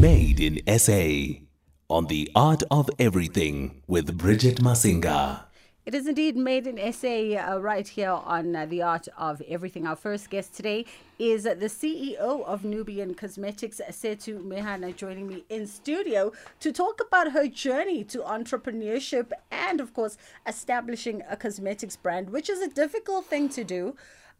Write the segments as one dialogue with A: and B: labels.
A: Made in SA on the Art of Everything with Bridget Masinga.
B: It is indeed made in SA uh, right here on uh, The Art of Everything. Our first guest today is the CEO of Nubian Cosmetics, Sethu Mehana, joining me in studio to talk about her journey to entrepreneurship and, of course, establishing a cosmetics brand, which is a difficult thing to do.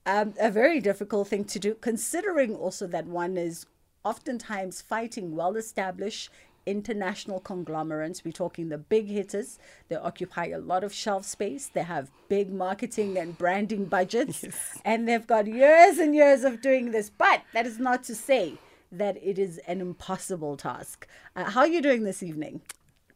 B: Um, a very difficult thing to do, considering also that one is oftentimes fighting well established international conglomerates. We're talking the big hitters. They occupy a lot of shelf space. They have big marketing and branding budgets. Yes. And they've got years and years of doing this. But that is not to say that it is an impossible task. Uh, how are you doing this evening?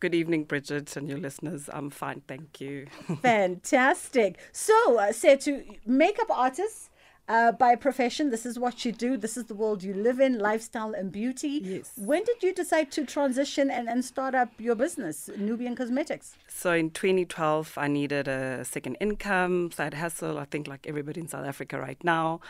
C: Good evening, Bridget, and your listeners. I'm fine, thank you.
B: Fantastic. So, uh, to makeup artists, uh, by profession. This is what you do. This is the world you live in, lifestyle and beauty.
C: Yes.
B: When did you decide to transition and, and start up your business, Nubian Cosmetics?
C: So in 2012, I needed a second income, side hustle, I think like everybody in South Africa right now.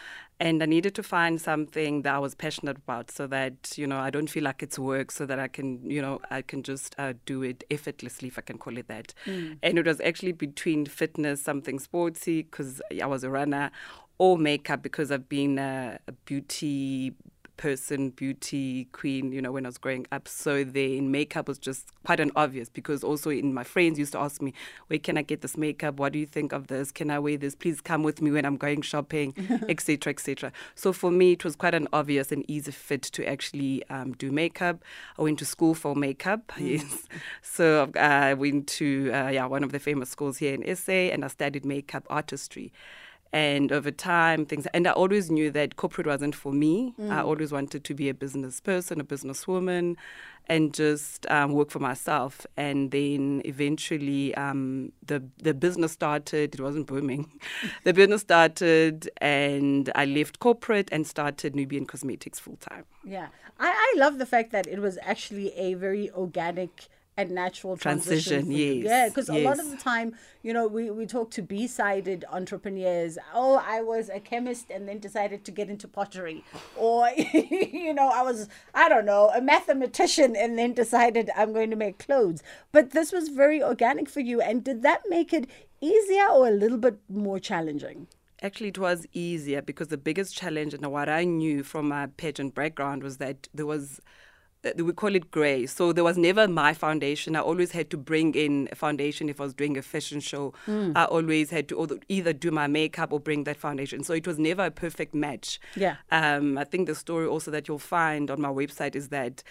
C: And I needed to find something that I was passionate about so that, you know, I don't feel like it's work so that I can, you know, I can just uh, do it effortlessly, if I can call it that. Mm. And it was actually between fitness, something sporty, because I was a runner, or makeup because I've been a, a beauty person, beauty queen, you know, when I was growing up. So then makeup was just quite an obvious because also in my friends used to ask me, where can I get this makeup? What do you think of this? Can I wear this? Please come with me when I'm going shopping, etc., etc. So for me, it was quite an obvious and easy fit to actually um, do makeup. I went to school for makeup, mm. yes. So I went to uh, yeah one of the famous schools here in SA and I studied makeup artistry and over time things and i always knew that corporate wasn't for me. Mm. i always wanted to be a business person a businesswoman and just um, work for myself. And then eventually um, the the business started it wasn't booming. The business started and i left corporate and started nubian cosmetics full time.
B: Yeah. I, I love the fact that it was actually a very organic and natural transition.
C: transition yes.
B: Yeah, because
C: yes.
B: a lot of the time, you know, we, we talk to B sided entrepreneurs. Oh, I was a chemist and then decided to get into pottery. Or, you know, I was, I don't know, a mathematician and then decided I'm going to make clothes. But this was very organic for you. And did that make it easier or a little bit more challenging?
C: Actually, it was easier because the biggest challenge and what I knew from my pageant background was that there was we call it grey. So there was never my foundation. I always had to bring in a foundation if I was doing a fashion show. Mm. I always had to either do my makeup or bring that foundation. So it was never a perfect match.
B: Yeah.
C: Um, I think the story also that you'll find on my website is that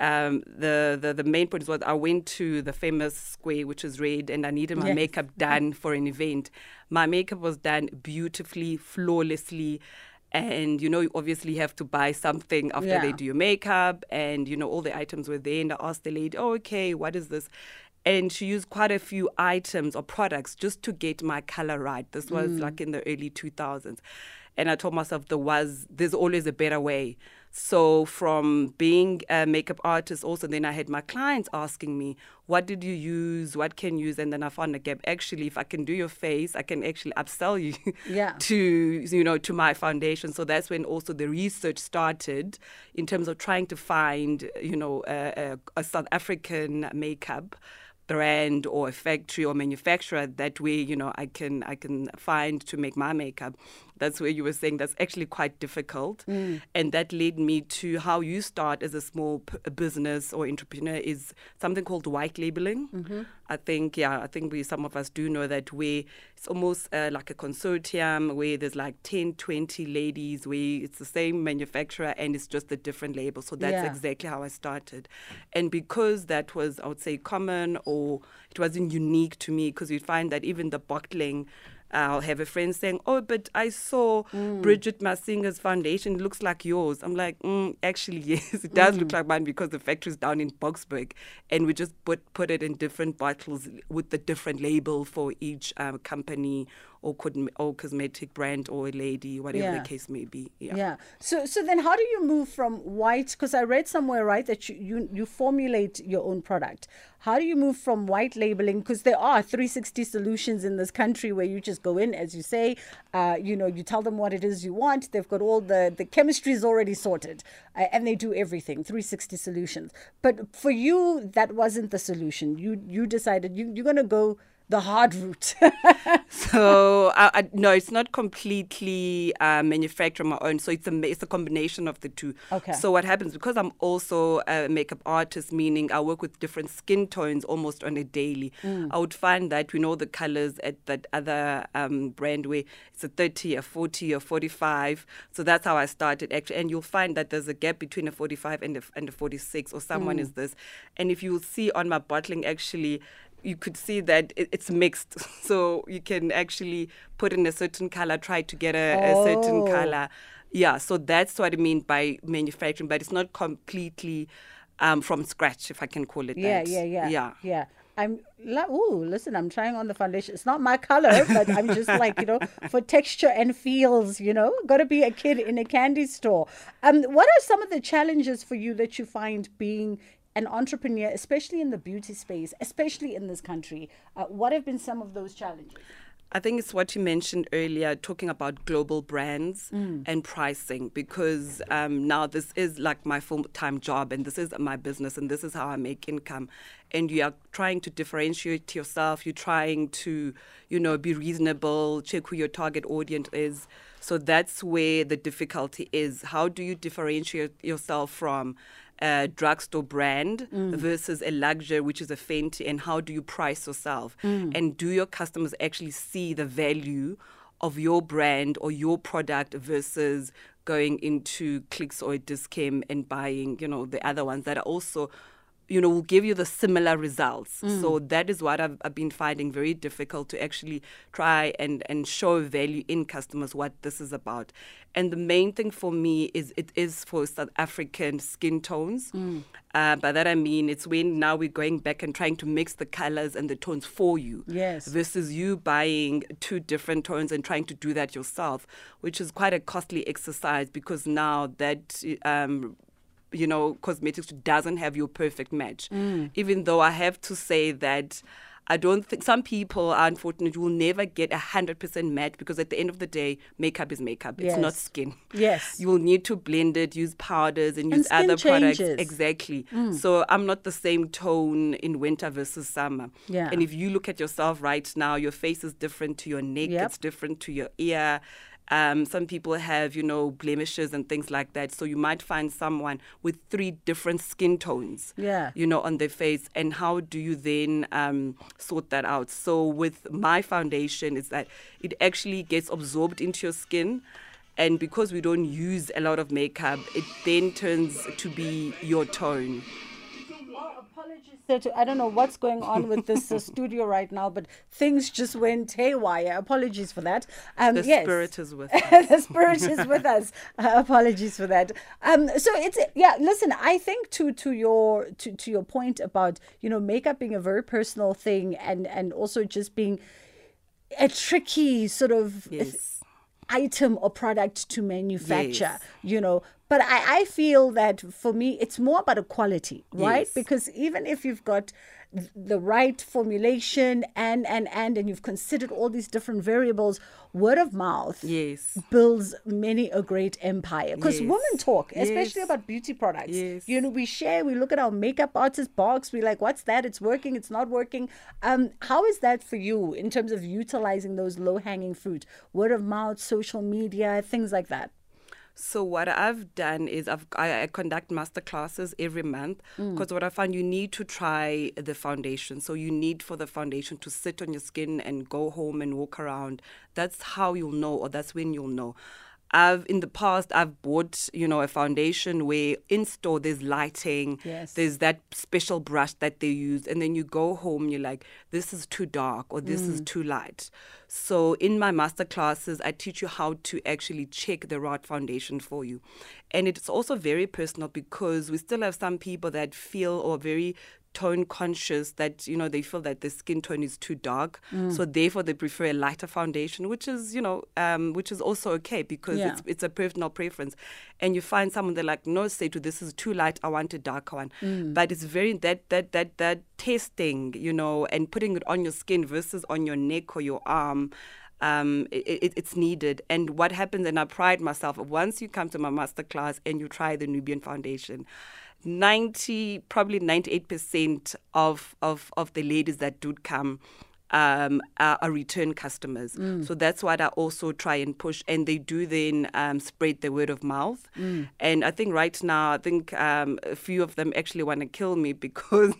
C: um, the, the the main point was I went to the famous square, which is red, and I needed my yes. makeup done for an event. My makeup was done beautifully, flawlessly and you know you obviously have to buy something after yeah. they do your makeup and you know all the items were there and i asked the lady oh okay what is this and she used quite a few items or products just to get my color right this was mm. like in the early 2000s and i told myself there was there's always a better way so from being a makeup artist, also then I had my clients asking me, "What did you use? What can you use?" And then I found a gap. Actually, if I can do your face, I can actually upsell you
B: yeah.
C: to you know to my foundation. So that's when also the research started in terms of trying to find you know a, a, a South African makeup brand or a factory or manufacturer that way you know i can i can find to make my makeup that's where you were saying that's actually quite difficult. Mm. And that led me to how you start as a small p- business or entrepreneur is something called white labeling. Mm-hmm. I think, yeah, I think we, some of us do know that where it's almost uh, like a consortium where there's like 10, 20 ladies where it's the same manufacturer and it's just a different label. So that's yeah. exactly how I started. And because that was, I would say, common or it wasn't unique to me because you find that even the bottling, I'll have a friend saying, "Oh, but I saw mm. Bridget Masinga's foundation. It looks like yours." I'm like, mm, "Actually, yes, it does mm. look like mine because the factory's down in Boksburg, and we just put put it in different bottles with the different label for each um, company or cosme- or cosmetic brand or a lady, whatever
B: Yeah.
C: the case may be. Yeah.
B: Yeah. So so then how do you move from white because I read somewhere right that you, you you formulate your own product. How do you move from white labeling because there are 360 solutions in this country where you just go in as you say uh, you know you tell them what it is you want they've got all the the chemistry is already sorted uh, and they do everything 360 solutions. But for you that wasn't the solution. You you decided you you're going to go the hard route.
C: So I, I, no, it's not completely uh, manufactured on my own. So it's a it's a combination of the two.
B: Okay.
C: So what happens because I'm also a makeup artist, meaning I work with different skin tones almost on a daily.
B: Mm.
C: I would find that we know the colors at that other um, brand where it's a 30, a 40, a 45. So that's how I started actually. And you'll find that there's a gap between a 45 and a, and a 46, or someone
B: Mm.
C: is this. And if you'll see on my bottling, actually you could see that it's mixed. So you can actually put in a certain color, try to get a, a certain
B: Oh.
C: color. Yeah, so that's what I mean by manufacturing, but it's not completely um, from scratch, if I can call it
B: Yeah,
C: that.
B: yeah, yeah,
C: Yeah.
B: yeah. I'm la- ooh, listen, I'm trying on the foundation. It's not my color, but I'm just like you know for texture and feels. You know, got to be a kid in a candy store. Um, what are some of the challenges for you that you find being an entrepreneur, especially in the beauty space, especially in this country? Uh, what have been some of those challenges?
C: I think it's what you mentioned earlier, talking about global brands
B: Mm.
C: and pricing, because um, now this is like my full time job and this is my business and this is how I make income. And you are trying to differentiate yourself, you're trying to, you know, be reasonable, check who your target audience is. So that's where the difficulty is. How do you differentiate yourself from a drugstore brand mm. versus a luxury, which is a Fenty, and how do you price yourself? Mm. And do your customers actually see the value of your brand or your product versus going into clicks or discount and buying, you know, the other ones that are also you know, will give you the similar results. So that is what I've, I've been finding very difficult to actually try and, and show value in customers what this is about. And the main thing for me is it is for South African skin tones. Uh, by that I mean it's when now we're going back and trying to mix the colors and the tones for you.
B: Yes.
C: Versus you buying two different tones and trying to do that yourself, which is quite a costly exercise because now that um, you know, cosmetics doesn't have your perfect match.
B: Mm.
C: Even though I have to say that I don't think some people are unfortunate You will never get a hundred percent match because at the end of the day, makeup is makeup. It's not skin.
B: Yes.
C: You will need to blend it, use powders and
B: And
C: use other products.
B: changes. Mm.
C: Exactly. So I'm not the same tone in winter versus summer.
B: Yeah.
C: And if you look at yourself right now, your face is different to your neck,
B: Yep.
C: it's different to your ear. Um, some people have, you know, blemishes and things like that. So you might find someone with three different skin tones,
B: Yeah.
C: you know, on their face. And how do you then um, sort that out? So with my foundation, is that it actually gets absorbed into your skin. And because we don't use a lot of makeup, it then turns to be your tone.
B: Apologies. That I don't know what's going on with this uh, studio right now, but things just went haywire. Apologies for that. Um,
C: The
B: yes.
C: spirit is with us.
B: the spirit is with us. Uh, apologies for that. Um, so it's yeah. Listen, I think to to your to, to your point about you know makeup being a very personal thing and and also just being a tricky sort of
C: Yes.
B: item or product to manufacture,
C: Yes.
B: you know. But I, I feel that for me, it's more about a quality, right?
C: Yes.
B: Because even if you've got the right formulation and, and, and, and you've considered all these different variables, word of mouth
C: Yes.
B: builds many a great empire. Because
C: Yes.
B: women talk, especially
C: Yes.
B: about beauty products.
C: Yes.
B: You know, we share, we look at our makeup artist box, we like, what's that? It's working, it's not working. Um, how is that for you in terms of utilizing those low hanging fruit? Word of mouth, social media, things like that.
C: So what I've done is I've I, I conduct master classes every month mm. because what I found you need to try the foundation. So you need for the foundation to sit on your skin and go home and walk around. That's how you'll know, or that's when you'll know. I've in the past I've bought you know a foundation where in store there's lighting,
B: Yes.
C: there's that special brush that they use, and then you go home and you're like, this is too dark or this is mm. too light. So in my master classes, I teach you how to actually check the right foundation for you, and it's also very personal because we still have some people that feel or very tone conscious that you know they feel that their skin tone is too dark. So therefore they prefer a lighter foundation which is you know um, which is also okay because
B: Yeah.
C: it's it's a personal preference. And you find someone they're like no say to this is too light i want a darker one. But it's very that that that that testing you know and putting it on your skin versus on your neck or your arm um, it, it's needed. And what happens, and I pride myself, once you come to my masterclass and you try the Nubian Foundation, 90, probably 98% of, of, of the ladies that do come um, are, are return customers. So that's what I also try and push. And they do then um, spread the word of mouth. And I think right now, I think um, a few of them actually want to kill me because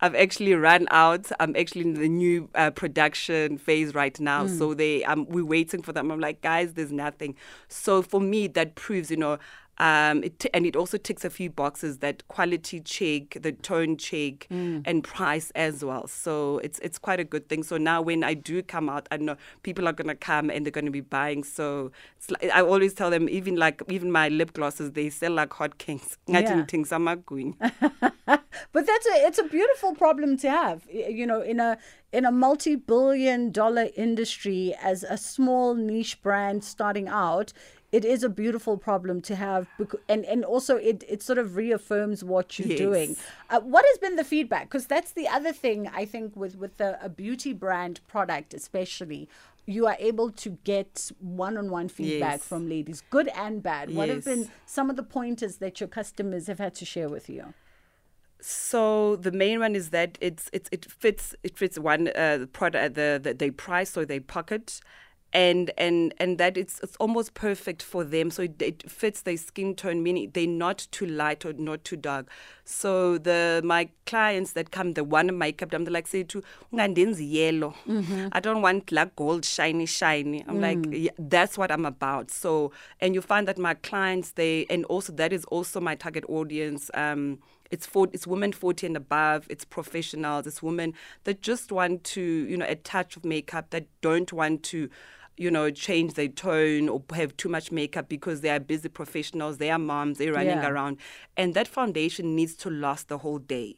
C: I've actually run out. I'm actually in the new uh, production phase right now. So they, um, we're waiting for them. I'm like, guys, there's nothing. So for me, that proves, you know, um, it t- and it also ticks a few boxes that quality check, the tone check, and price as well. So it's it's quite a good thing. So now when I do come out, I know people are gonna come and they're gonna be buying. So it's like, I always tell them, even like even my lip glosses, they sell like hotcakes.
B: Yeah.
C: Ngathi ngithengisa amagwinya.
B: But that's a it's a beautiful problem to have. You know, in a in a multi-billion dollar industry as a small niche brand starting out, it is a beautiful problem to have and and also it it sort of reaffirms what you're
C: Yes.
B: doing. Uh, what has been the feedback? Because that's the other thing I think with with the, a beauty brand product especially. You are able to get one-on-one feedback
C: Yes.
B: from ladies, good and bad. What have been some of the pointers that your customers have had to share with you?
C: So the main one is that it's it's it fits it fits one uh, product the, the they price or they pocket, and and and that it's it's almost perfect for them. So it, it fits their skin tone, meaning they're not too light or not too dark. So the my clients that come, the one makeup, I'm like say to ungandenzi yellow. I don't want like gold shiny shiny. I'm like yeah, that's what I'm about. So and you find that my clients they and also that is also my target audience. Um, it's for it's women 40 and above it's professionals it's women that just want to you know a touch of makeup that don't want to you know change their tone or have too much makeup because they are busy professionals they are moms they're running
B: Yeah.
C: around and that foundation needs to last the whole day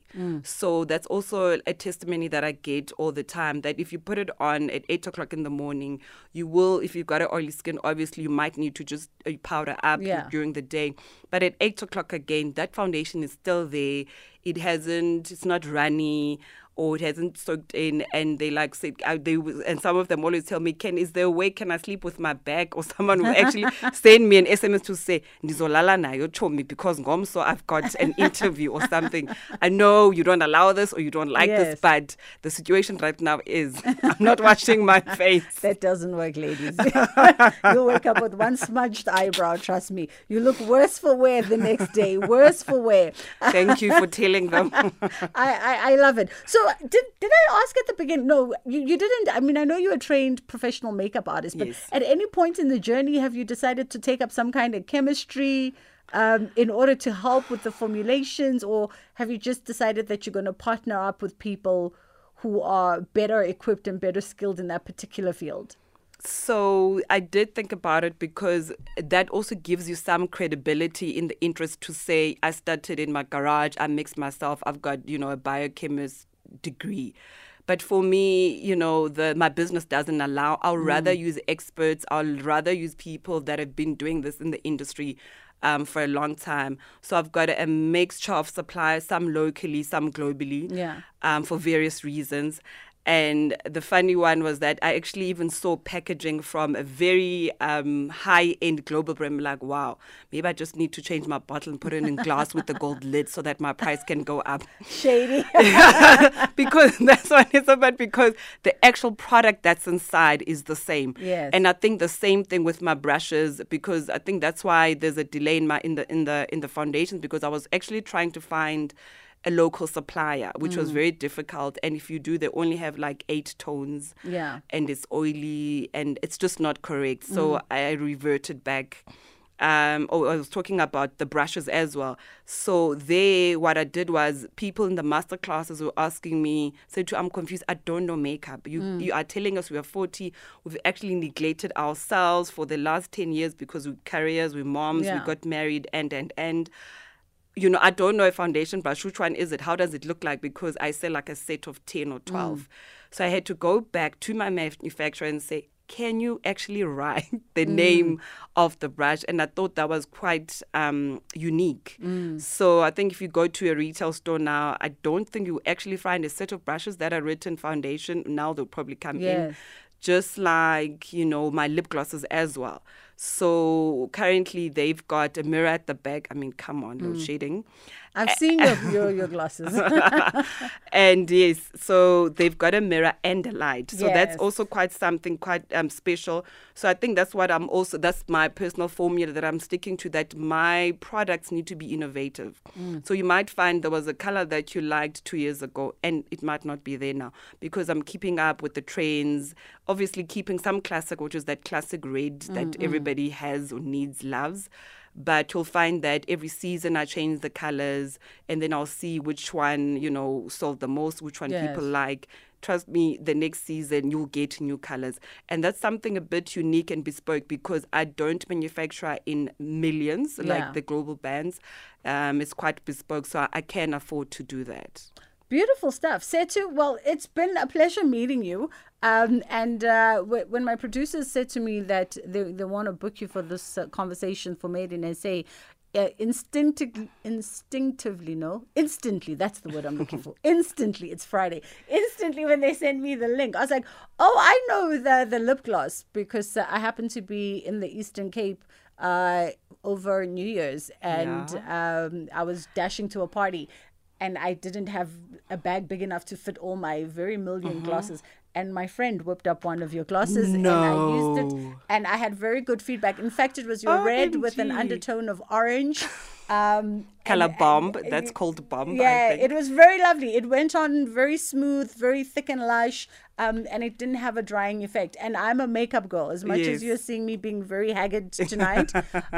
C: so that's also a testimony that i get all the time that if you put it on at 8 o'clock in the morning you will if you've got an oily skin obviously you might need to just uh, powder up
B: Yeah.
C: during the day. But at eight o'clock again, that foundation is still there. It hasn't. It's not runny. Or it hasn't soaked in, and they like say, uh, they and some of them always tell me, "Can is there a way can I sleep with my bag?" Or someone will actually send me an SMS to say, "Ndizolala nayo chomi because ngomso I've got an interview or something." I know you don't allow this or you don't like
B: Yes.
C: this, but the situation right now is I'm not washing my face.
B: That doesn't work, ladies. You'll wake up with one smudged eyebrow, trust me. You look worse for wear the next day. Worse for wear.
C: Thank you for telling them.
B: I, I, I love it. So did did I ask at the beginning? No, you, you didn't. I mean, I know you're a trained professional makeup artist, but
C: Yes.
B: at any point in the journey, have you decided to take up some kind of chemistry um, in order to help with the formulations, or have you just decided that you're going to partner up with people who are better equipped and better skilled in that particular field?
C: So I did think about it because that also gives you some credibility in the interest to say I started in my garage, I mixed myself, I've got, you know, a biochemist degree. But for me, you know, the my business doesn't allow. I'll rather use experts. I'll rather use people that have been doing this in the industry um, for a long time. So I've got a mixture of suppliers, some locally, some globally
B: Yeah.
C: um, for various reasons. And the funny one was that I actually even saw packaging from a very um, high end global brand. Like, wow, maybe I just need to change my bottle and put it in glass with the gold lid so that my price can go up.
B: Shady.
C: because that's what it's about, because the actual product that's inside is the same.
B: Yes.
C: And I think the same thing with my brushes, because I think that's why there's a delay in my in the in the in the foundations, because I was actually trying to find a local supplier, which
B: Mm.
C: was very difficult. And if you do, they only have like eight tones.
B: Yeah.
C: And it's oily and it's just not correct. So I reverted back. Um, oh, I was talking about the brushes as well. So they, what I did was people in the master classes were asking me, said to, I'm confused. I don't know makeup. You, you are telling us we are 40. We've actually neglected ourselves for the last 10 years because we're careers, we're moms,
B: Yeah.
C: we got married, and, and, and you know, I don't know a foundation brush. Which one is it? How does it look like? Because I sell like a set of 10 or 12. Mm. So I had to go back to my manufacturer and say, can you actually write the mm. name of the brush? And I thought that was quite um, unique. Mm. So I think if you go to a retail store now, I don't think you actually find a set of brushes that are written foundation. Now they'll probably come in just like you know my lip glosses as well so currently they've got a mirror at the back. I mean come on no mm. shading
B: I've eh. seen your, your, your glasses.
C: and yes so they've got a mirror and a light. So that's also quite something quite um, special. So i think that's what i'm also that's my personal formula that i'm sticking to that my products need to be innovative. Mm. So you might find there was a color that you liked two years ago and it might not be there now because i'm keeping up with the trends. Obviously keeping some classic which is that classic red that mm, mm. everybody has or needs loves but you'll find that every season I change the colors and then I'll see which one, you know, sold the most, which one
B: Yes.
C: people like. Trust me, the next season you'll get new colors. And that's something a bit unique and bespoke because I don't manufacture in millions
B: Yeah.
C: like the global brands. Um, it's quite bespoke, so I, I can afford to do that.
B: Beautiful stuff. Sethu, well, it's been a pleasure meeting you. Um, and uh, w- when my producers said to me that they, they want to book you for this uh, conversation for Made in SA, uh, instinctively, instinctively, no, instantly, that's the word I'm looking for. instantly, it's Friday. Instantly, when they sent me the link, I was like, oh, I know the, the lip gloss because uh, I happen to be in the Eastern Cape uh, over New Year's and um, I was dashing to a party and I didn't have a bag big enough to fit all my very 1000000
C: Mm-hmm.
B: glasses. And my friend whipped up one of your glasses and I used it and I had very good feedback. In fact, it was your red with an undertone of orange. Um,
C: Color
B: and-
C: bomb.
B: and-
C: That's called bomb.
B: yeah,
C: I think.
B: it was very lovely. It went on very smooth, very thick and lush, um, and it didn't have a drying effect. And I'm a makeup girl, as much as you're seeing me being very haggard tonight,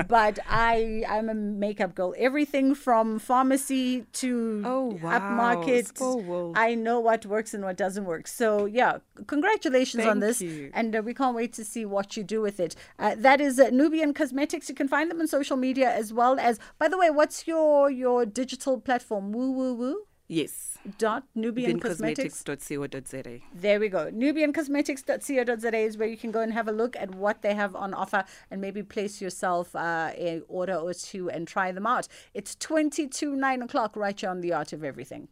B: but I I'm a makeup girl. Everything from pharmacy to
C: Oh, wow.
B: upmarket. I know what works and what doesn't work. So yeah, congratulations on this,
C: you.
B: and uh, we can't wait to see what you do with it. Uh, that is uh, Nubian Cosmetics. You can find them on social media as well as. By the way, what's your your digital platform? Woo woo woo
C: yes.
B: dot Nubian Cosmetics.
C: Cosmetics.co.za.
B: There we go. Nubian NubianCosmetics.co.za is where you can go and have a look at what they have on offer and maybe place yourself uh, a order or two and try them out. It's 22 9 o'clock right here on The Art of Everything.